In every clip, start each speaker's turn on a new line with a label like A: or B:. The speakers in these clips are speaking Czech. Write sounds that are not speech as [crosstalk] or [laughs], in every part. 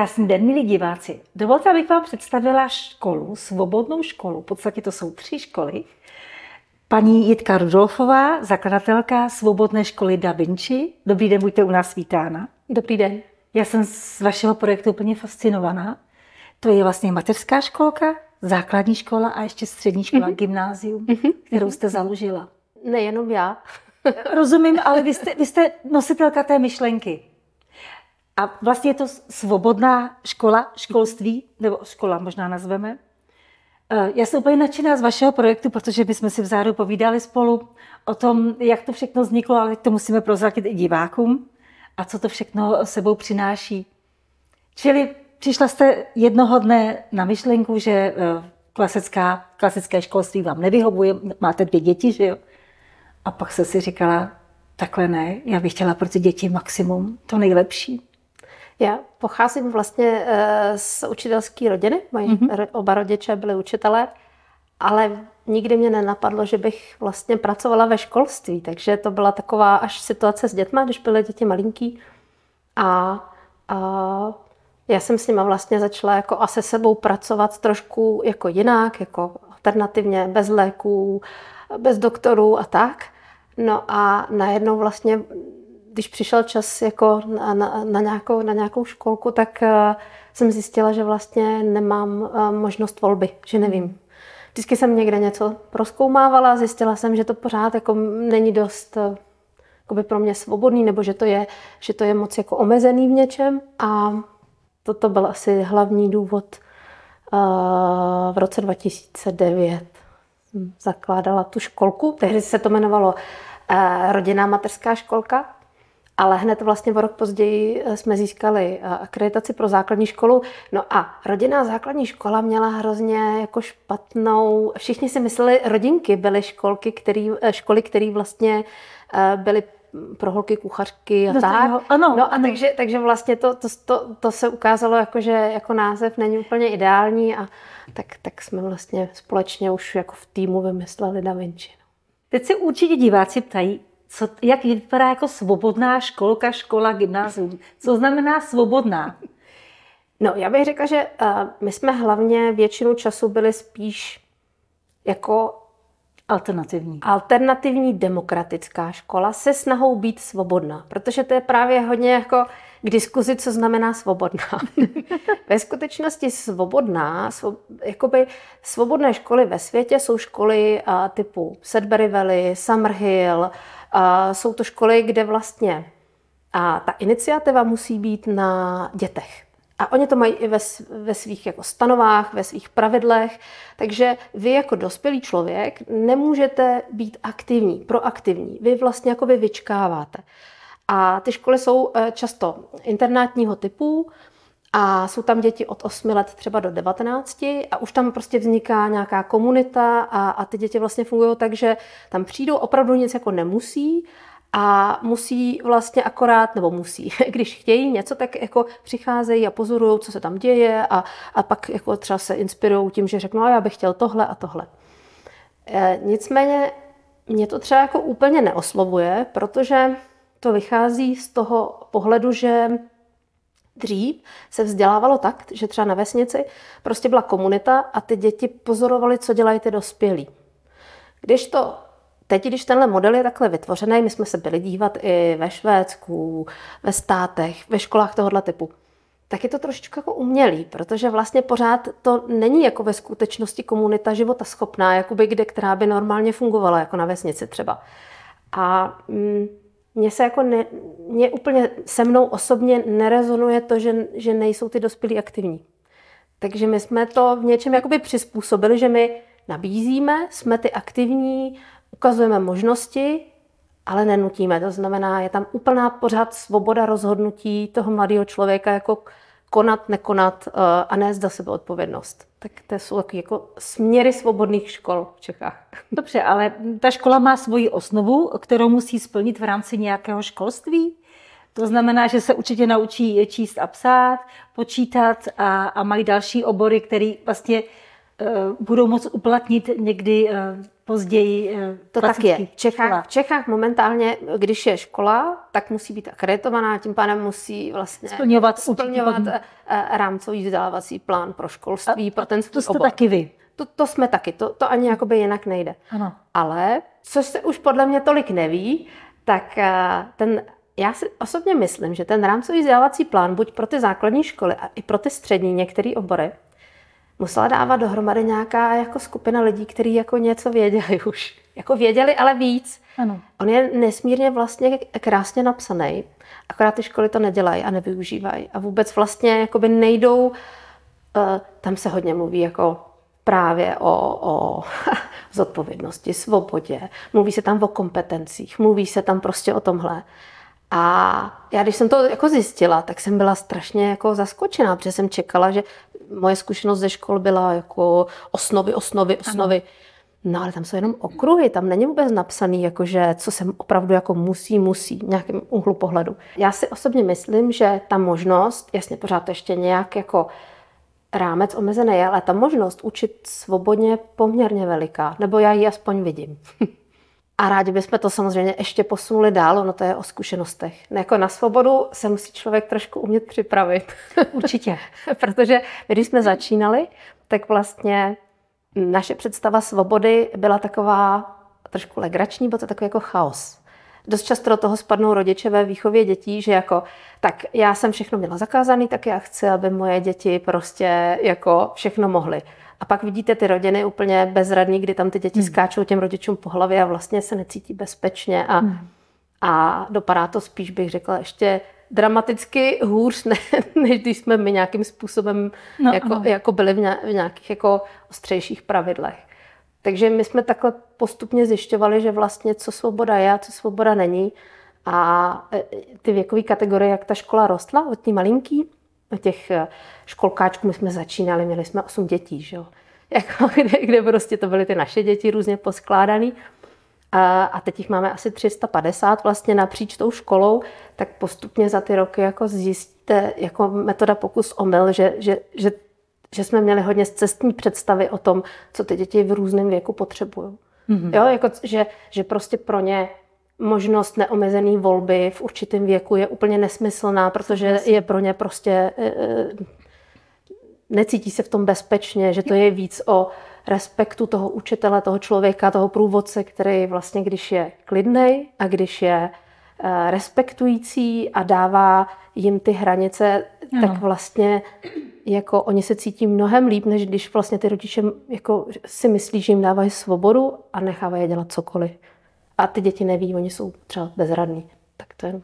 A: Krásný den, milí diváci. Dovolte, abych vám představila školu, svobodnou školu. V podstatě to jsou tři školy. Paní Jitka Rudolfová, zakladatelka Svobodné školy Da Vinci. Dobrý den, buďte u nás vítána.
B: Dobrý den.
A: Já jsem z vašeho projektu úplně fascinovaná. To je vlastně mateřská školka, základní škola a ještě střední škola, mm-hmm. gymnázium, mm-hmm. kterou jste založila.
B: Nejenom já.
A: Rozumím, ale vy jste, vy jste nositelka té myšlenky. A vlastně je to svobodná škola, školství, nebo škola možná nazveme. Eh, já jsem úplně nadšená z vašeho projektu, protože my jsme si vzáru povídali spolu o tom, jak to všechno vzniklo, ale to musíme prozradit i divákům a co to všechno sebou přináší. Čili přišla jste jednoho dne na myšlenku, že eh, klasická, klasické školství vám nevyhovuje, máte dvě děti, že jo? A pak se si říkala, takhle ne, já bych chtěla pro ty děti maximum, to nejlepší.
B: Já pocházím vlastně eh, z učitelské rodiny, moji mm-hmm. oba rodiče byli učitelé, ale nikdy mě nenapadlo, že bych vlastně pracovala ve školství, takže to byla taková až situace s dětma, když byly děti malinký a, a já jsem s nima vlastně začala jako a se sebou pracovat trošku jako jinak, jako alternativně, bez léků, bez doktorů a tak. No a najednou vlastně když přišel čas jako na, na, na, nějakou, na nějakou školku, tak uh, jsem zjistila, že vlastně nemám uh, možnost volby, že nevím. Vždycky jsem někde něco proskoumávala, zjistila jsem, že to pořád jako není dost uh, pro mě svobodný, nebo že to, je, že to je moc jako omezený v něčem. A toto byl asi hlavní důvod uh, v roce 2009. Jsem zakládala tu školku, tehdy se to jmenovalo Rodinná mateřská školka ale hned vlastně o rok později eh, jsme získali eh, akreditaci pro základní školu. No a rodinná základní škola měla hrozně jako špatnou, všichni si mysleli, rodinky byly školky, který, eh, školy, které vlastně byly pro holky kuchařky a no, tak.
A: Ano,
B: no a ano. Takže, takže vlastně to, to, to, to se ukázalo jako, že jako název není úplně ideální a tak, tak jsme vlastně společně už jako v týmu vymysleli Da Vinci.
A: Teď se určitě diváci ptají, co, jak vypadá jako svobodná školka, škola, gymnázium. Co znamená svobodná?
B: No, já bych řekla, že uh, my jsme hlavně většinu času byli spíš jako
A: Alternativní.
B: Alternativní demokratická škola se snahou být svobodná, protože to je právě hodně jako k diskuzi, co znamená svobodná. [laughs] ve skutečnosti svobodná, svob, jakoby svobodné školy ve světě jsou školy uh, typu Sedbury Valley, Summerhill, jsou to školy, kde vlastně a ta iniciativa musí být na dětech. A oni to mají i ve, ve svých jako stanovách, ve svých pravidlech. Takže vy jako dospělý člověk nemůžete být aktivní, proaktivní. Vy vlastně jako vy vyčkáváte. A ty školy jsou eh, často internátního typu, a jsou tam děti od 8 let třeba do 19 a už tam prostě vzniká nějaká komunita a, a ty děti vlastně fungují tak, že tam přijdou, opravdu nic jako nemusí a musí vlastně akorát, nebo musí, [laughs] když chtějí něco, tak jako přicházejí a pozorují, co se tam děje a, a pak jako třeba se inspirují tím, že řeknou, a já bych chtěl tohle a tohle. E, nicméně mě to třeba jako úplně neoslovuje, protože to vychází z toho pohledu, že Dřív se vzdělávalo tak, že třeba na vesnici prostě byla komunita a ty děti pozorovaly, co dělají ty dospělí. Když to teď, když tenhle model je takhle vytvořený, my jsme se byli dívat i ve Švédsku, ve státech, ve školách tohoto typu, tak je to trošičku jako umělý, protože vlastně pořád to není jako ve skutečnosti komunita života schopná, jakoby kde, která by normálně fungovala, jako na vesnici třeba. A mm, mně se jako ne, mě úplně se mnou osobně nerezonuje to, že, že nejsou ty dospělí aktivní. Takže my jsme to v něčem jakoby přizpůsobili, že my nabízíme, jsme ty aktivní, ukazujeme možnosti, ale nenutíme. To znamená, je tam úplná pořád svoboda rozhodnutí toho mladého člověka, jako konat, nekonat eh, a nést za sebe odpovědnost. Tak to jsou taky jako směry svobodných škol v Čechách. [laughs]
A: Dobře, ale ta škola má svoji osnovu, kterou musí splnit v rámci nějakého školství? To znamená, že se určitě naučí číst a psát, počítat a, a mají další obory, které vlastně budou moct uplatnit někdy později
B: To tak je. V Čechách, v Čechách momentálně, když je škola, tak musí být akreditovaná, tím pádem musí vlastně
A: splňovat,
B: splňovat rámcový vzdělávací plán pro školství, a, pro ten
A: To jste taky vy.
B: To, to jsme taky, to, to ani jakoby jinak nejde.
A: Ano.
B: Ale, což se už podle mě tolik neví, tak ten já si osobně myslím, že ten rámcový vzdělávací plán, buď pro ty základní školy a i pro ty střední některé obory, musela dávat dohromady nějaká jako skupina lidí, kteří jako něco věděli [laughs] už. Jako věděli, ale víc.
A: Ano.
B: On je nesmírně vlastně krásně napsaný, akorát ty školy to nedělají a nevyužívají. A vůbec vlastně jakoby nejdou, uh, tam se hodně mluví jako právě o, o [laughs] zodpovědnosti, svobodě, mluví se tam o kompetencích, mluví se tam prostě o tomhle. A já, když jsem to jako zjistila, tak jsem byla strašně jako zaskočená, protože jsem čekala, že moje zkušenost ze škol byla jako osnovy, osnovy, osnovy. Ano. No ale tam jsou jenom okruhy, tam není vůbec napsaný, jakože, co jsem opravdu jako musí, musí, v nějakém úhlu pohledu. Já si osobně myslím, že ta možnost, jasně pořád ještě nějak jako rámec omezený je, ale ta možnost učit svobodně je poměrně veliká, nebo já ji aspoň vidím. [laughs] A rádi bychom to samozřejmě ještě posunuli dál, ono to je o zkušenostech. Jako na svobodu se musí člověk trošku umět připravit. [laughs]
A: Určitě.
B: Protože když jsme začínali, tak vlastně naše představa svobody byla taková trošku legrační, byl to takový jako chaos. Dost často do toho spadnou rodiče ve výchově dětí, že jako, tak já jsem všechno měla zakázaný, tak já chci, aby moje děti prostě jako všechno mohly. A pak vidíte ty rodiny úplně bezradní, kdy tam ty děti hmm. skáčou těm rodičům po hlavě a vlastně se necítí bezpečně a, hmm. a dopadá to spíš, bych řekla, ještě dramaticky hůř, [laughs] ne, než když jsme my nějakým způsobem no, jako, jako byli v nějakých jako ostřejších pravidlech. Takže my jsme takhle postupně zjišťovali, že vlastně co svoboda je a co svoboda není. A e, ty věkové kategorie, jak ta škola rostla od tí malinký, těch eh, školkáčků, my jsme začínali, měli jsme osm dětí, že jo? Jako, [laughs] kde, kde prostě to byly ty naše děti různě poskládané. A, a teď jich máme asi 350 vlastně napříč tou školou, tak postupně za ty roky jako zjistíte jako metoda pokus omyl, že, že, že, že jsme měli hodně cestní představy o tom, co ty děti v různém věku potřebují. Mm-hmm. Jo, jako, že, že prostě pro ně možnost neomezené volby v určitém věku je úplně nesmyslná, protože je pro ně prostě e, e, necítí se v tom bezpečně, že to je víc o respektu toho učitele, toho člověka, toho průvodce, který vlastně, když je klidnej a když je e, respektující a dává jim ty hranice, ano. tak vlastně jako oni se cítí mnohem líp, než když vlastně ty rodiče jako si myslí, že jim dávají svobodu a nechávají je dělat cokoliv a ty děti neví, oni jsou třeba bezradní. Tak to je...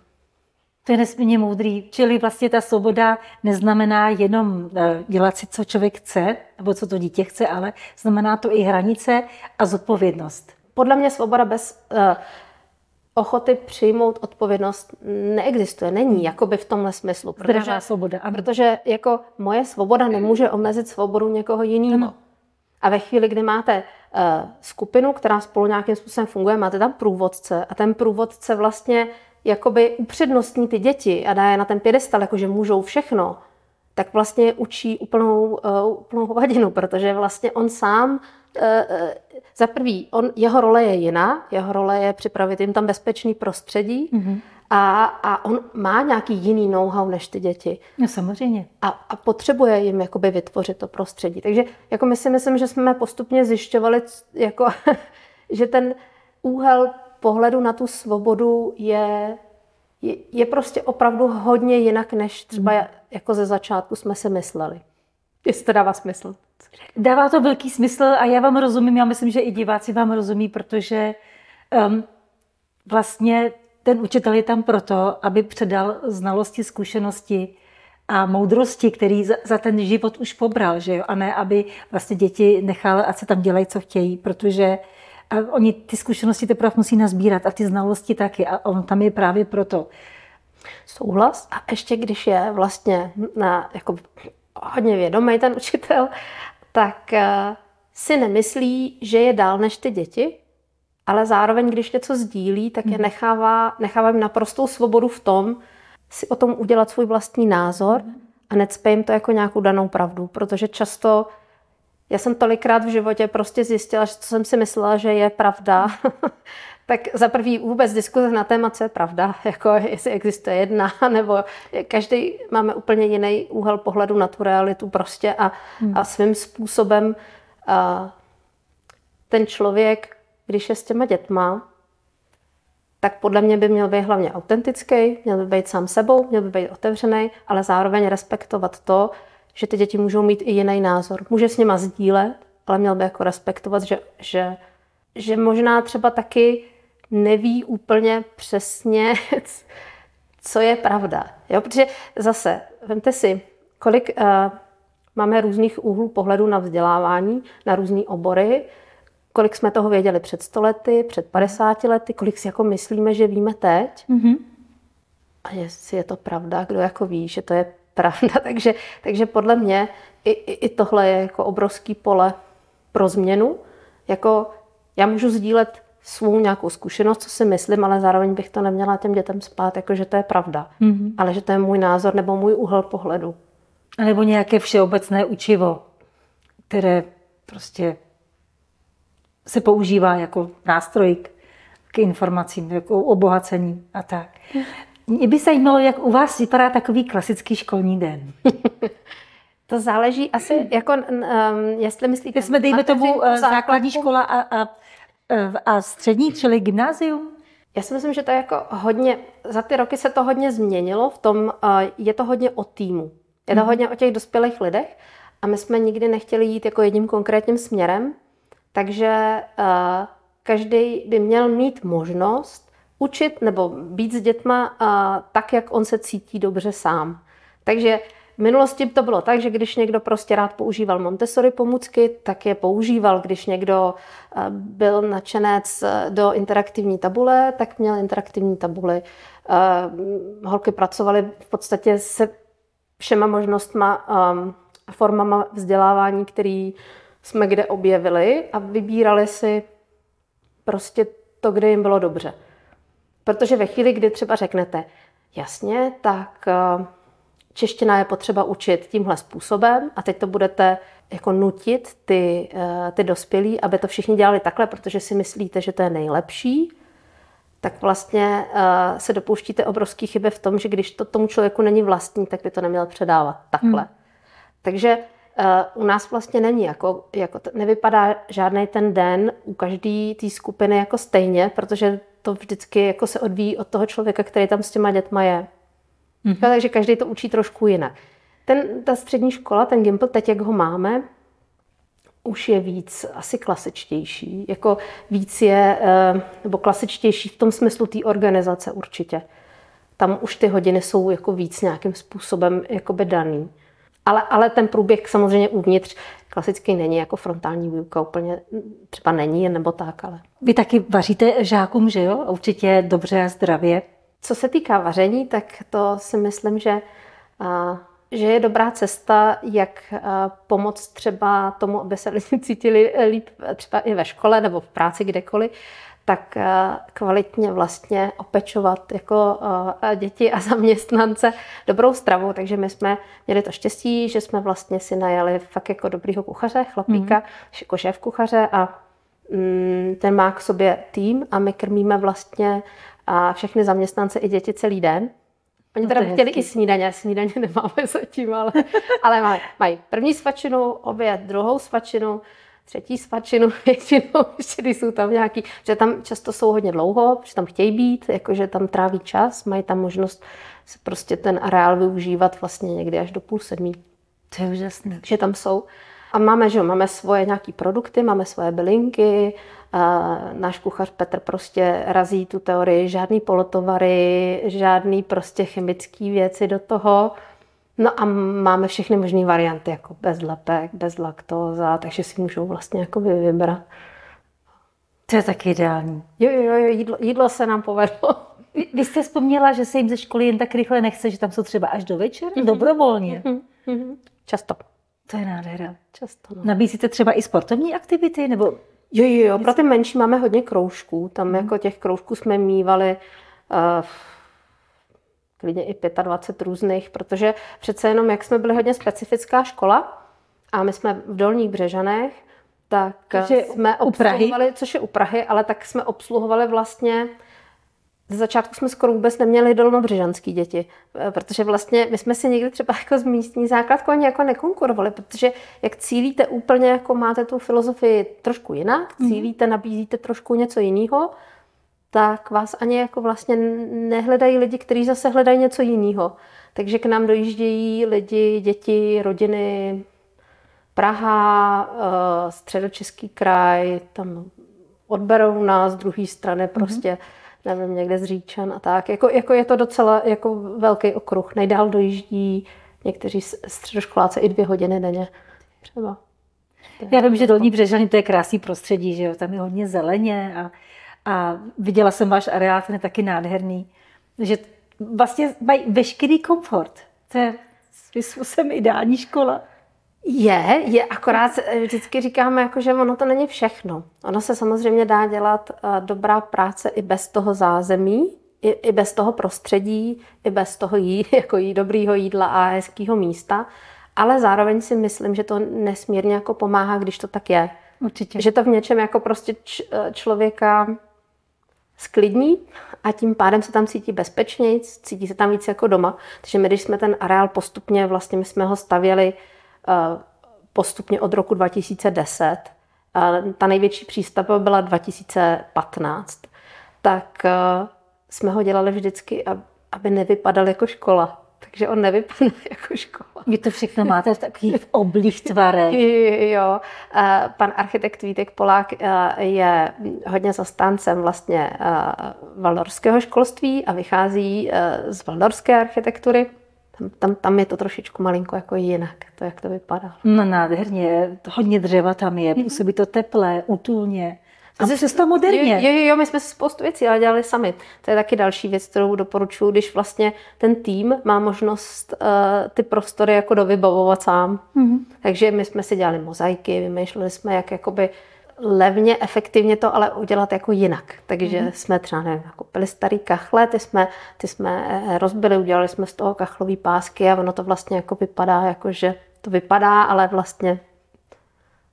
A: To je nesmírně moudrý. Čili vlastně ta svoboda neznamená jenom eh, dělat si, co člověk chce, nebo co to dítě chce, ale znamená to i hranice a zodpovědnost.
B: Podle mě svoboda bez uh, ochoty přijmout odpovědnost neexistuje, není jakoby v tomhle smyslu.
A: Protože, Zdravá svoboda.
B: Ano. Protože jako moje svoboda nemůže omezit svobodu někoho jiného. A ve chvíli, kdy máte skupinu, která spolu nějakým způsobem funguje, máte tam průvodce a ten průvodce vlastně jakoby upřednostní ty děti a dá je na ten pědestal, jakože můžou všechno, tak vlastně učí úplnou, uh, úplnou hovadinu, protože vlastně on sám uh, za prvý, on, jeho role je jiná, jeho role je připravit jim tam bezpečný prostředí, mm-hmm a, a on má nějaký jiný know-how než ty děti.
A: No samozřejmě.
B: A, a potřebuje jim jakoby vytvořit to prostředí. Takže jako my si myslím, že jsme postupně zjišťovali, jako, [laughs] že ten úhel pohledu na tu svobodu je, je, je prostě opravdu hodně jinak, než třeba hmm. jako ze začátku jsme si mysleli. Jestli to dává smysl.
A: Dává to velký smysl a já vám rozumím, já myslím, že i diváci vám rozumí, protože um, vlastně ten učitel je tam proto, aby předal znalosti, zkušenosti a moudrosti, který za ten život už pobral, že jo? a ne, aby vlastně děti nechal, ať se tam dělají, co chtějí, protože a oni ty zkušenosti teprve musí nazbírat a ty znalosti taky a on tam je právě proto.
B: Souhlas a ještě když je vlastně na, jako hodně vědomý ten učitel, tak eh, si nemyslí, že je dál než ty děti, ale zároveň, když něco sdílí, tak je hmm. nechává, nechává jim naprostou svobodu v tom, si o tom udělat svůj vlastní názor a necpe jim to jako nějakou danou pravdu, protože často Já jsem tolikrát v životě prostě zjistila, že co jsem si myslela, že je pravda, [laughs] tak za prvý vůbec diskuze na téma, co je pravda, [laughs] jako jestli existuje jedna, [laughs] nebo každý máme úplně jiný úhel pohledu na tu realitu prostě a, hmm. a svým způsobem a ten člověk, když je s těma dětma, tak podle mě by měl být hlavně autentický, měl by být sám sebou, měl by být otevřený, ale zároveň respektovat to, že ty děti můžou mít i jiný názor. Může s nima sdílet, ale měl by jako respektovat, že, že, že možná třeba taky neví úplně přesně, [laughs] co je pravda. Jo? Protože zase, vemte si, kolik uh, máme různých úhlů pohledu na vzdělávání, na různé obory, kolik jsme toho věděli před stolety, před 50 lety, kolik si jako myslíme, že víme teď. Mm-hmm. A jestli je to pravda, kdo jako ví, že to je pravda. [laughs] takže, takže podle mě i, i, i tohle je jako obrovský pole pro změnu. Jako já můžu sdílet svou nějakou zkušenost, co si myslím, ale zároveň bych to neměla těm dětem spát, jako že to je pravda. Mm-hmm. Ale že to je můj názor nebo můj úhel pohledu.
A: A nebo nějaké všeobecné učivo, které prostě se používá jako nástroj k, informacím, jako obohacení a tak. Mě by zajímalo, jak u vás vypadá takový klasický školní den. [laughs]
B: to záleží asi, jako, um, jestli myslíte...
A: jsme, dejme tomu, eh, základní škola a, a, eh, a střední, čili gymnázium?
B: Já si myslím, že to je jako hodně, za ty roky se to hodně změnilo, v tom uh, je to hodně o týmu. Je to hmm. hodně o těch dospělých lidech a my jsme nikdy nechtěli jít jako jedním konkrétním směrem, takže uh, každý by měl mít možnost učit nebo být s dětma uh, tak, jak on se cítí dobře sám. Takže v minulosti to bylo tak, že když někdo prostě rád používal Montessori pomůcky, tak je používal. Když někdo byl nadšenec do interaktivní tabule, tak měl interaktivní tabuly. Holky pracovaly v podstatě se všema možnostma, formama vzdělávání, který jsme kde objevili a vybírali si prostě to, kde jim bylo dobře. Protože ve chvíli, kdy třeba řeknete, jasně, tak eh, čeština je potřeba učit tímhle způsobem a teď to budete jako nutit ty, eh, ty dospělí, aby to všichni dělali takhle, protože si myslíte, že to je nejlepší, tak vlastně uh, se dopouštíte obrovské chyby v tom, že když to tomu člověku není vlastní, tak by to neměl předávat takhle. Hmm. Takže u nás vlastně není, jako, jako nevypadá žádný ten den u každé té skupiny jako stejně, protože to vždycky jako se odvíjí od toho člověka, který tam s těma dětma je. Mm-hmm. takže každý to učí trošku jinak. Ten, ta střední škola, ten Gimple, teď jak ho máme, už je víc asi klasičtější. Jako víc je, eh, nebo klasičtější v tom smyslu té organizace určitě. Tam už ty hodiny jsou jako víc nějakým způsobem jakoby daný. Ale, ale ten průběh samozřejmě uvnitř klasicky není jako frontální výuka, úplně třeba není nebo tak, ale...
A: Vy taky vaříte žákům, že jo? Určitě dobře a zdravě.
B: Co se týká vaření, tak to si myslím, že, a, že je dobrá cesta, jak a, pomoct třeba tomu, aby se lidi cítili líp třeba i ve škole nebo v práci kdekoliv, tak eh, kvalitně vlastně opečovat jako eh, děti a zaměstnance dobrou stravu. Takže my jsme měli to štěstí, že jsme vlastně si najali fakt jako dobrýho kuchaře, chlapíka, mm-hmm. jako šéf kuchaře a mm, ten má k sobě tým a my krmíme vlastně a všechny zaměstnance i děti celý den. Oni no teda chtěli hezký. i snídaně, snídaně nemáme [laughs] zatím, ale, ale mají, mají první svačinu, oběd, druhou svačinu, třetí svačinu [laughs] většinou, když jsou tam nějaký, že tam často jsou hodně dlouho, že tam chtějí být, jakože tam tráví čas, mají tam možnost se prostě ten areál využívat vlastně někdy až do půl sedmí.
A: To je úžasné.
B: Že tam jsou. A máme, že máme svoje nějaké produkty, máme svoje bylinky, a náš kuchař Petr prostě razí tu teorii, žádný polotovary, žádný prostě chemické věci do toho. No a máme všechny možné varianty, jako bez lepek, bez laktóza, takže si můžou vlastně jako vybrat.
A: To je taky ideální.
B: Jo, jo, jo, jídlo, jídlo se nám povedlo.
A: Vy, vy jste vzpomněla, že se jim ze školy jen tak rychle nechce, že tam jsou třeba až do večera? Mm-hmm. Dobrovolně?
B: Mm-hmm. Často.
A: To je nádhera.
B: Často. No.
A: Nabízíte třeba i sportovní aktivity? Nebo...
B: Jo, jo, jo. Pro ty menší máme hodně kroužků. Tam mm. jako těch kroužků jsme mývali uh, klidně i 25 různých, protože přece jenom, jak jsme byli hodně specifická škola, a my jsme v Dolních Břežanech, tak
A: je
B: jsme
A: u Prahy?
B: obsluhovali, což je u Prahy, ale tak jsme obsluhovali vlastně ze začátku jsme skoro vůbec neměli dolnobřežanský děti, eh, protože vlastně my jsme si někdy třeba [laughs] jako z místní základku ani jako nekonkurovali, protože jak cílíte úplně, jako máte tu filozofii trošku jinak, cílíte, nabízíte trošku něco jiného, tak vás ani jako vlastně nehledají lidi, kteří zase hledají něco jiného. Takže k nám dojíždějí lidi, děti, rodiny, Praha, eh, středočeský kraj, tam odberou nás z druhé strany prostě, mm-hmm. nevím, někde z Říčan a tak. Jako, jako je to docela jako velký okruh. Nejdál dojíždí někteří středoškoláci i dvě hodiny denně třeba.
A: Já vím, že Dolní Břežany to je krásný prostředí, že jo? tam je hodně zeleně a, a viděla jsem váš areál, ten je taky nádherný. Že vlastně mají veškerý komfort. To je svým způsobem ideální škola.
B: Je, je, akorát eh, vždycky říkáme, jako, že ono to není všechno. Ono se samozřejmě dá dělat uh, dobrá práce i bez toho zázemí, i, i bez toho prostředí, i bez toho jí, [laughs] jako jí dobrýho jídla a hezkého místa, ale zároveň si myslím, že to nesmírně jako pomáhá, když to tak je.
A: Určitě.
B: Že to v něčem jako prostě č, eh, člověka sklidní a tím pádem se tam cítí bezpečněji, cítí se tam víc jako doma. Takže my, když jsme ten areál postupně, vlastně my jsme ho stavěli uh, postupně od roku 2010, uh, ta největší přístavba byla 2015, tak uh, jsme ho dělali vždycky, aby nevypadal jako škola. Takže on nevypadá [laughs] jako škola.
A: Vy to všechno máte v takových oblých tvarech. [laughs]
B: Jo, eh, pan architekt Vítek Polák eh, je hodně zastáncem vlastně eh, valdorského školství a vychází z valdorské architektury. Tam, tam, tam je to trošičku malinko jako jinak, to jak to vypadá.
A: No nádherně, hodně dřeva tam je, působí to teplé, útulně. A přesto moderně.
B: Jo, jo, jo, my jsme si spoustu věcí ale dělali sami. To je taky další věc, kterou doporučuji, když vlastně ten tým má možnost uh, ty prostory jako dovybavovat sám. Mm-hmm. Takže my jsme si dělali mozaiky, vymýšleli jsme, jak jakoby levně, efektivně to ale udělat jako jinak. Takže mm-hmm. jsme třeba nevím, koupili starý kachle, ty jsme, ty jsme eh, rozbili, udělali jsme z toho kachlový pásky a ono to vlastně jako vypadá, jako že to vypadá, ale vlastně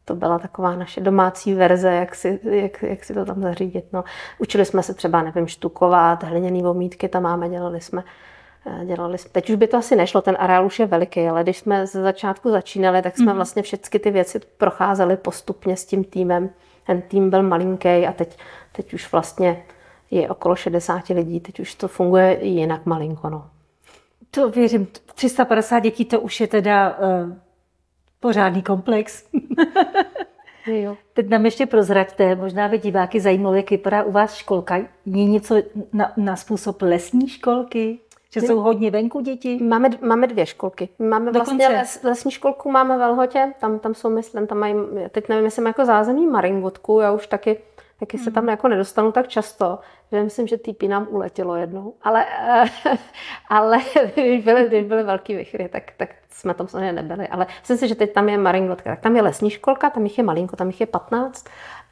B: to byla taková naše domácí verze, jak si, jak, jak si to tam zařídit. No. Učili jsme se třeba, nevím, štukovat, hliněný omítky tam máme, dělali jsme eh, Dělali jsme. Teď už by to asi nešlo, ten areál už je veliký, ale když jsme ze začátku začínali, tak jsme mm. vlastně všechny ty věci procházeli postupně s tím týmem. Ten tým byl malinký a teď, teď už vlastně je okolo 60 lidí, teď už to funguje jinak malinko. No.
A: To věřím, 350 dětí to už je teda uh, pořádný komplex. [laughs]
B: jo.
A: Teď nám ještě prozraďte, možná by diváky zajímalo, jak vypadá u vás školka. Je něco na, na způsob lesní školky? Že jsou hodně venku děti?
B: Máme, máme dvě školky. Máme
A: Dokonce.
B: vlastně les, lesní školku máme ve Lhotě, tam, tam jsou, myslím, tam mají, teď nevím, jestli jako zázemí Maringotku, já už taky, taky se tam jako nedostanu tak často, že myslím, že týpí nám uletělo jednou, ale, [laughs] ale když byly, když byly velký vychry, tak, tak jsme tam samozřejmě nebyli, ale myslím si, že teď tam je Maringotka, tak tam je lesní školka, tam jich je malinko, tam jich je 15,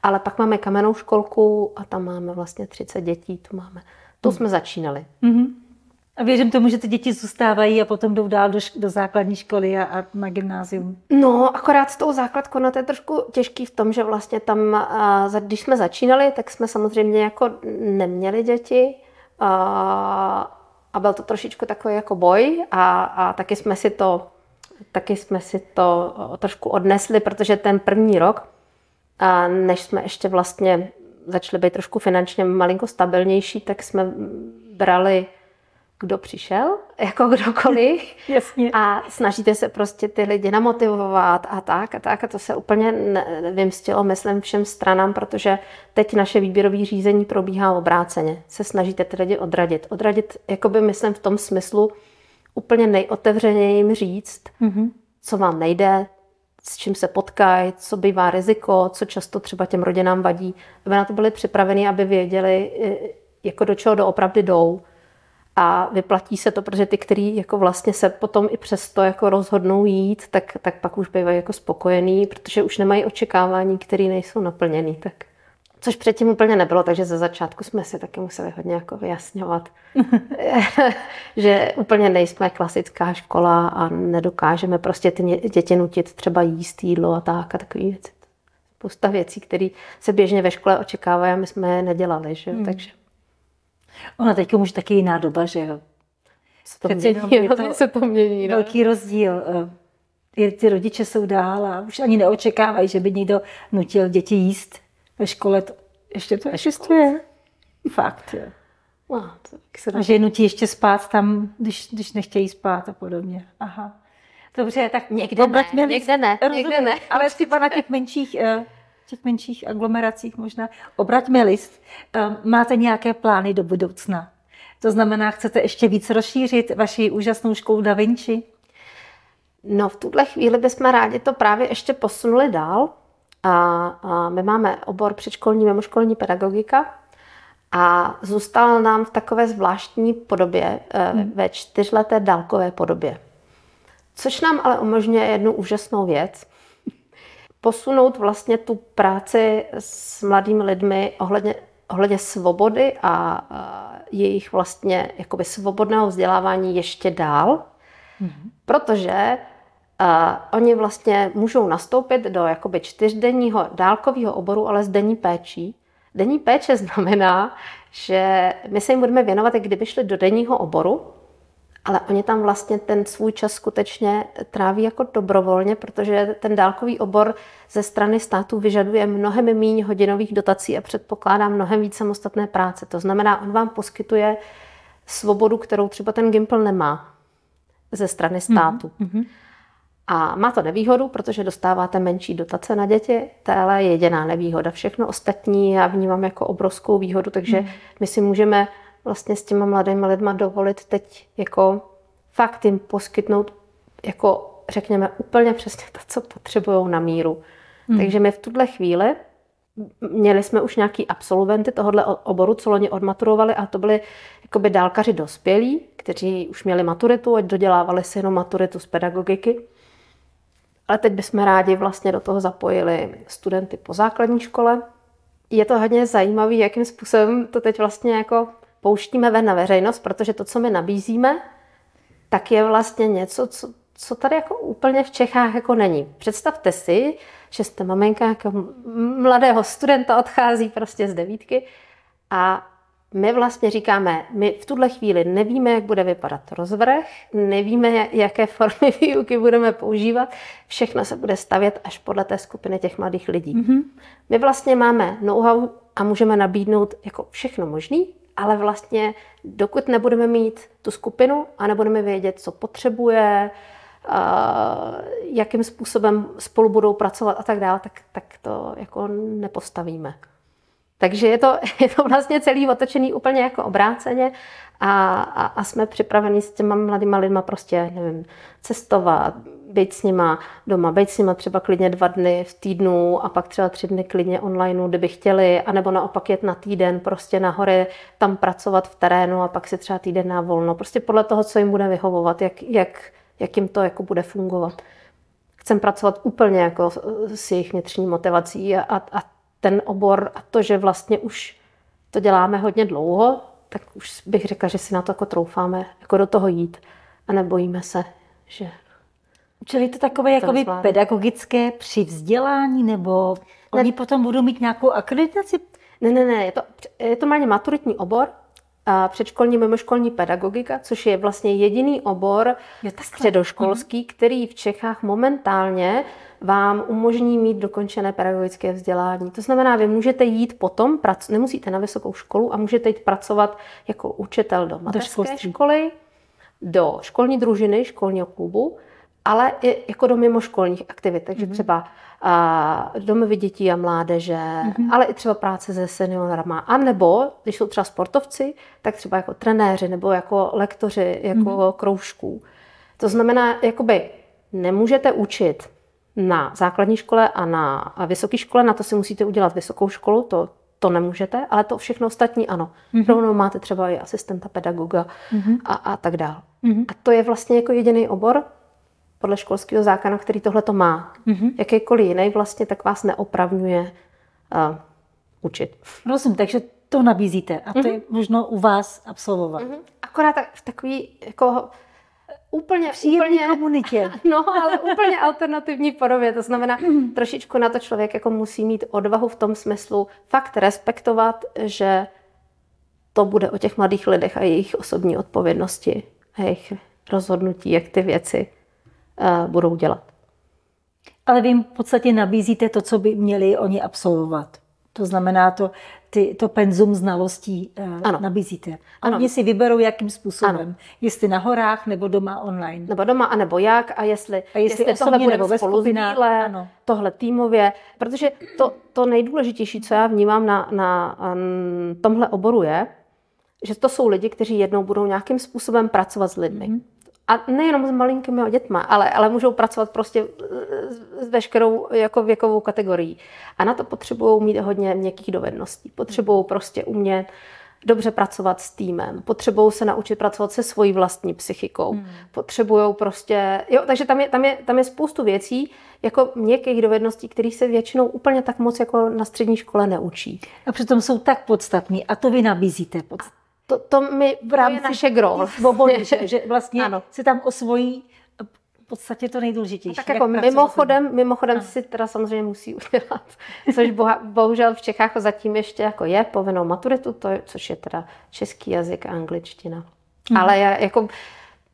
B: ale pak máme kamennou školku a tam máme vlastně 30 dětí, tu máme. To hmm. jsme začínali.
A: Mm-hmm. A věřím tomu, že ty děti zůstávají a potom jdou dál do, do základní školy a, a na gymnázium.
B: No, akorát s tou základkou, no to je trošku těžký v tom, že vlastně tam, a, když jsme začínali, tak jsme samozřejmě jako neměli děti a, a byl to trošičku takový jako boj a, a taky jsme si to taky jsme si to trošku odnesli, protože ten první rok, a než jsme ještě vlastně začali být trošku finančně malinko stabilnější, tak jsme brali kdo přišel, [laughs] jako kdokoliv. [laughs]
A: Jasně.
B: A snažíte se prostě ty lidi namotivovat a tak a tak. A to se úplně vymstilo, myslím, všem stranám, protože teď naše výběrové řízení probíhá obráceně. Se snažíte ty lidi odradit. Odradit, jakoby myslím v tom smyslu, úplně nejotevřeněji jim říct, mm-hmm. co vám nejde, s čím se potkají, co bývá riziko, co často třeba těm rodinám vadí, aby na to byli připraveni, aby věděli, jako do čeho doopravdy jdou a vyplatí se to, protože ty, kteří jako vlastně se potom i přesto jako rozhodnou jít, tak, tak pak už bývají jako spokojení, protože už nemají očekávání, které nejsou naplněný. Tak. Což předtím úplně nebylo, takže ze začátku jsme si taky museli hodně jako vyjasňovat, [laughs] [laughs] že úplně nejsme klasická škola a nedokážeme prostě ty děti nutit třeba jíst jídlo a tak a takové věci. Spousta věcí, které se běžně ve škole očekávají a my jsme je nedělali, že? Hmm. takže
A: Ona teď už taky jiná doba, že jo?
B: Se to mění, to se to mění.
A: No. Velký rozdíl. Eh, ty rodiče jsou dál a už ani neočekávají, že by někdo nutil děti jíst ve škole. To, ještě to existuje. Fakt, jo. No, to a že nutí ještě spát tam, když, když nechtějí spát a podobně. Aha. Dobře, tak
B: někde ne, někde ne, někde ne.
A: Ale třeba na těch menších eh, těch menších aglomeracích možná. Obraťme list. Ehm, máte nějaké plány do budoucna? To znamená, chcete ještě víc rozšířit vaši úžasnou školu Da Vinci?
B: No v tuhle chvíli bychom rádi to právě ještě posunuli dál. A, a my máme obor předškolní mimoškolní pedagogika a zůstal nám v takové zvláštní podobě, hmm. ve čtyřleté dálkové podobě. Což nám ale umožňuje jednu úžasnou věc, posunout vlastně tu práci s mladými lidmi ohledně, ohledně svobody a, jejich vlastně jakoby svobodného vzdělávání ještě dál, mm-hmm. protože a, oni vlastně můžou nastoupit do jakoby čtyřdenního dálkového oboru, ale s denní péčí. Denní péče [laughs] znamená, že my se jim budeme věnovat, jak kdyby šli do denního oboru, ale oni tam vlastně ten svůj čas skutečně tráví jako dobrovolně, protože ten dálkový obor ze strany státu vyžaduje mnohem méně hodinových dotací a předpokládá mnohem víc samostatné práce. To znamená, on vám poskytuje svobodu, kterou třeba ten Gimpl nemá ze strany mhm, státu. Mm-hmm. A má to nevýhodu, protože dostáváte menší dotace na děti, to je jediná nevýhoda. Všechno ostatní já vnímám jako obrovskou výhodu, takže mm. my si můžeme vlastně s těma mladými lidma dovolit teď jako fakt jim poskytnout jako řekněme úplně přesně to, co potřebují na míru. Hmm. Takže my v tuhle chvíli měli jsme už nějaký absolventy tohohle oboru, co loni odmaturovali a to byli jakoby dálkaři dospělí, kteří už měli maturitu a dodělávali si jenom maturitu z pedagogiky. Ale teď bychom rádi vlastně do toho zapojili studenty po základní škole. Je to hodně zajímavé, jakým způsobem to teď vlastně jako pouštíme ven na veřejnost, protože to, co my nabízíme, tak je vlastně něco, co, co tady jako úplně v Čechách jako není. Představte si, že jste maminka jako mladého studenta odchází prostě z devítky a my vlastně říkáme, my v tuhle chvíli nevíme, jak bude vypadat rozvrh, nevíme, jaké formy [laughs] výuky budeme používat, všechno se bude stavět až podle té skupiny těch mladých lidí. Mm-hmm. My vlastně máme know-how a můžeme nabídnout jako všechno možné, ale vlastně dokud nebudeme mít tu skupinu a nebudeme vědět, co potřebuje, jakým způsobem spolu budou pracovat a tak dále, tak, tak to jako nepostavíme. Takže je to, [laughs] je to vlastně celý otočený úplně jako obráceně a, a, a jsme připraveni s těma mladýma lidma prostě, nevím, cestovat, být s nima doma, být s nima třeba klidně dva dny v týdnu a pak třeba tři dny klidně online, kdyby chtěli, anebo naopak jet na týden prostě nahoře, tam pracovat v terénu a pak si třeba týden na volno. Prostě podle toho, co jim bude vyhovovat, jak, jak, jak jim to jako bude fungovat. Chcem pracovat úplně jako s jejich vnitřní motivací a, a ten obor a to, že vlastně už to děláme hodně dlouho, tak už bych řekla, že si na to jako troufáme jako do toho jít a nebojíme se, že
A: Čili to takové jakoby pedagogické přivzdělání, nebo ne. oni potom budou mít nějakou akreditaci?
B: Ne, ne, ne, je to, je to malý maturitní obor, a předškolní mimoškolní pedagogika, což je vlastně jediný obor středoškolský, mm. který v Čechách momentálně vám umožní mít dokončené pedagogické vzdělání. To znamená, vy můžete jít potom, nemusíte na vysokou školu a můžete jít pracovat jako učitel do mateřské do školy, do školní družiny, školního klubu, ale i jako do mimoškolních aktivit, takže mm-hmm. třeba a, domovy dětí a mládeže, mm-hmm. ale i třeba práce se seniorama. A nebo, když jsou třeba sportovci, tak třeba jako trenéři nebo jako lektoři, jako mm-hmm. kroužků. To znamená, jakoby nemůžete učit na základní škole a na vysoké škole, na to si musíte udělat vysokou školu, to, to nemůžete, ale to všechno ostatní ano. Mm-hmm. Rovnou máte třeba i asistenta pedagoga mm-hmm. a, a tak dále. Mm-hmm. A to je vlastně jako jediný obor, podle školského zákona, který tohle to má. Mm-hmm. Jakýkoliv jiný vlastně tak vás neopravňuje uh, učit.
A: Rozumím, takže to nabízíte a to mm-hmm. je možno u vás absolvovat. Mm-hmm.
B: Akorát tak, v takový jako úplně,
A: Příjemný
B: úplně,
A: komunitě. [laughs]
B: No, ale úplně alternativní podobě. To znamená, trošičku na to člověk jako musí mít odvahu v tom smyslu fakt respektovat, že to bude o těch mladých lidech a jejich osobní odpovědnosti a jejich rozhodnutí, jak ty věci budou dělat.
A: Ale vy jim v podstatě nabízíte to, co by měli oni absolvovat. To znamená, to, ty, to penzum znalostí uh, ano. nabízíte. A ano. oni si vyberou, jakým způsobem. Ano. Jestli na horách, nebo doma online.
B: Nebo doma, anebo jak, a jestli,
A: a jestli, jestli tohle bude nebo spolu
B: sdíle, ano. tohle týmově. Protože to, to nejdůležitější, co já vnímám na, na um, tomhle oboru je, že to jsou lidi, kteří jednou budou nějakým způsobem pracovat s lidmi. Mm-hmm. A nejenom s malinkými dětma, ale, ale můžou pracovat prostě s veškerou jako věkovou kategorií. A na to potřebují mít hodně měkkých dovedností. Potřebují prostě umět dobře pracovat s týmem, potřebují se naučit pracovat se svojí vlastní psychikou, hmm. potřebují prostě, jo, takže tam je, tam, je, tam je spoustu věcí, jako měkkých dovedností, kterých se většinou úplně tak moc jako na střední škole neučí.
A: A přitom jsou tak podstatní a to vy nabízíte. Podstatní.
B: To, to, my, v rámci to je naše gro.
A: Svobody, že, že vlastně ano. se tam osvojí v podstatě to nejdůležitější.
B: Tak jako mimochodem, mimochodem ano. si teda samozřejmě musí udělat, [laughs] což boha, bohužel v Čechách zatím ještě jako je povinnou maturitu, to je, což je teda český jazyk a angličtina. Hmm. Ale já jako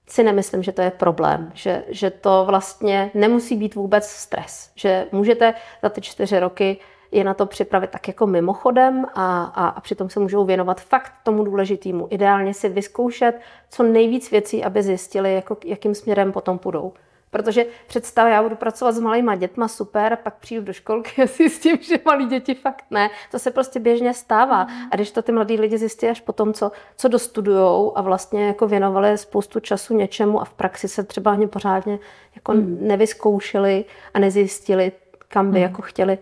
B: si nemyslím, že to je problém, že, že to vlastně nemusí být vůbec stres, že můžete za ty čtyři roky je na to připravit tak jako mimochodem a, a, a přitom se můžou věnovat fakt tomu důležitému. Ideálně si vyzkoušet co nejvíc věcí, aby zjistili, jako, jakým směrem potom půjdou. Protože představ, já budu pracovat s malýma dětma, super, pak přijdu do školky a zjistím, že malí děti fakt ne. To se prostě běžně stává. A když to ty mladí lidi zjistí až potom, co, co dostudujou a vlastně jako věnovali spoustu času něčemu a v praxi se třeba ani pořádně jako hmm. nevyzkoušeli a nezjistili, kam by hmm. jako chtěli,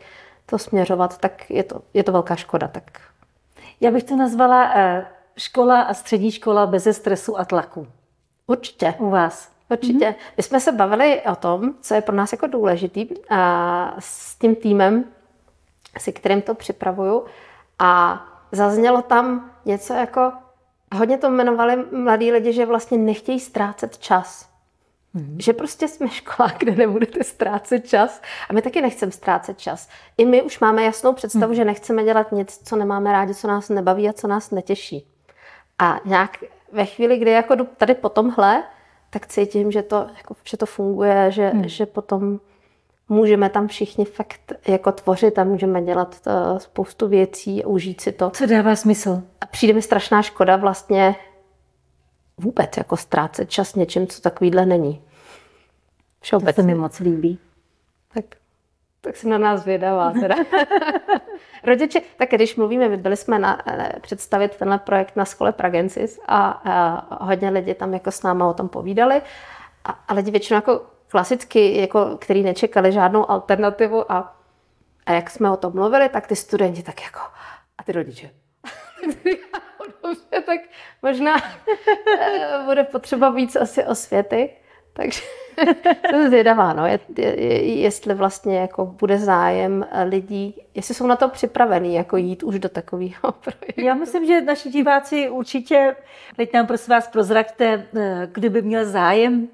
B: to směřovat, tak je to, je to velká škoda. Tak.
A: Já bych to nazvala eh, škola a střední škola bez stresu a tlaku.
B: Určitě.
A: U vás.
B: Určitě. Mm-hmm. My jsme se bavili o tom, co je pro nás jako důležitý a s tím týmem, si kterým to připravuju. A zaznělo tam něco jako, hodně to jmenovali mladí lidi, že vlastně nechtějí ztrácet čas. Mm-hmm. Že prostě jsme škola, kde nebudete ztrácet čas. A my taky nechceme ztrácet čas. I my už máme jasnou představu, mm-hmm. že nechceme dělat nic, co nemáme rádi, co nás nebaví a co nás netěší. A nějak ve chvíli, kdy jako jdu tady po tomhle, tak cítím, že to, jako, že to funguje, že, mm. že potom můžeme tam všichni fakt jako tvořit a můžeme dělat to, spoustu věcí a užít si to.
A: Co dává smysl?
B: A přijde mi strašná škoda vlastně vůbec jako ztrácet čas něčím, co takovýhle není.
A: Všeobecně. To se mi moc líbí.
B: Tak, tak jsem na nás vědavá teda. [laughs] Rodiče, tak když mluvíme, my byli jsme na, eh, představit tenhle projekt na škole Pragensis a, a hodně lidí tam jako s náma o tom povídali a, a lidi většinou jako klasicky, jako, který nečekali žádnou alternativu a, a jak jsme o tom mluvili, tak ty studenti tak jako a ty rodiče. [laughs] Dobře, tak možná eh, bude potřeba víc asi osvěty. Takže [laughs] jsem zvědavá, no, je, je, jestli vlastně jako bude zájem lidí, jestli jsou na to připravení, jako jít už do takového [laughs] projektu.
A: Já myslím, že naši diváci určitě, teď nám prosím vás prozraďte, eh, kdyby měl zájem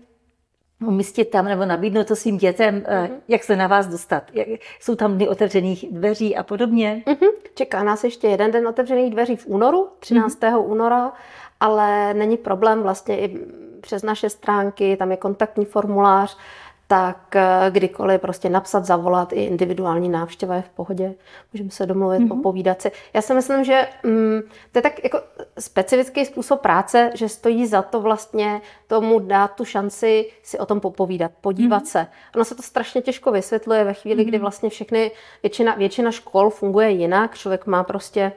A: umístit tam nebo nabídnout to svým dětem, mm-hmm. jak se na vás dostat. Jak, jsou tam dny otevřených dveří a podobně?
B: Mm-hmm. Čeká nás ještě jeden den otevřených dveří v únoru, 13. Mm-hmm. února, ale není problém vlastně i přes naše stránky, tam je kontaktní formulář, tak eh, kdykoliv prostě napsat, zavolat, i individuální návštěva je v pohodě. Můžeme se domluvit, mm-hmm. popovídat si. Já si myslím, že mm, to je tak jako specifický způsob práce, že stojí za to vlastně tomu dát tu šanci si o tom popovídat, podívat mm-hmm. se. Ono se to strašně těžko vysvětluje ve chvíli, mm-hmm. kdy vlastně všechny, většina, většina škol funguje jinak. Člověk má prostě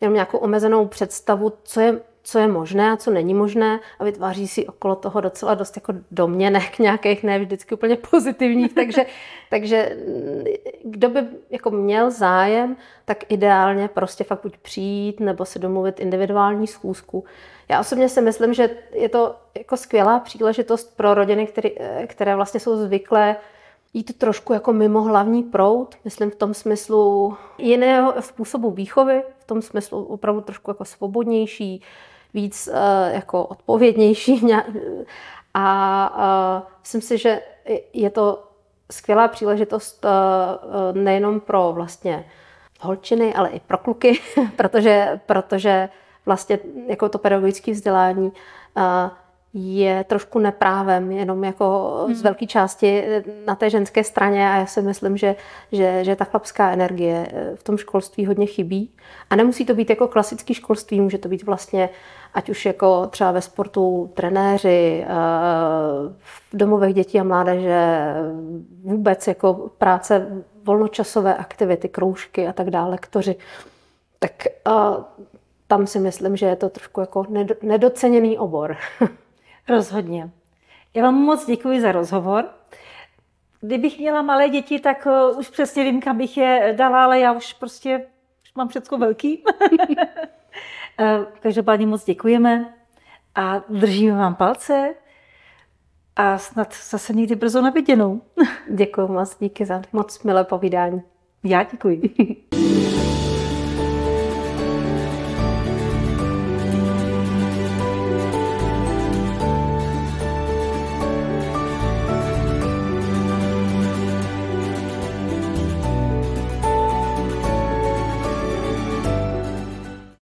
B: jenom nějakou omezenou představu, co je co je možné a co není možné a vytváří si okolo toho docela dost jako domněnek nějakých, ne vždycky úplně pozitivních, takže, [laughs] takže kdo by jako měl zájem, tak ideálně prostě fakt buď přijít nebo se domluvit individuální schůzku. Já osobně si myslím, že je to jako skvělá příležitost pro rodiny, které, které vlastně jsou zvyklé jít trošku jako mimo hlavní proud, myslím v tom smyslu jiného způsobu výchovy, v tom smyslu opravdu trošku jako svobodnější, víc uh, jako odpovědnější. A uh, myslím si, že je to skvělá příležitost uh, nejenom pro vlastně holčiny, ale i pro kluky, [laughs] protože, protože vlastně jako to pedagogické vzdělání je trošku neprávem, jenom jako hmm. z velké části na té ženské straně a já si myslím, že, že, že ta chlapská energie eh, v tom školství hodně chybí. A nemusí to být jako klasický školství, může to být vlastně ať už jako třeba ve sportu trenéři, eh, v domovech dětí a mládeže, vůbec jako práce, volnočasové aktivity, kroužky a tak dále, lektoři. Tak eh, tam si myslím, že je to trošku jako nedoceněný obor. [laughs]
A: Rozhodně. Já vám moc děkuji za rozhovor. Kdybych měla malé děti, tak uh, už přesně vím, kam bych je dala, ale já už prostě už mám všechno velký. [laughs] Eh, každopádně moc děkujeme a držíme vám palce a snad zase někdy brzo na viděnou. [laughs]
B: Děkuji moc, díky za moc milé povídání.
A: Já děkuji. [laughs]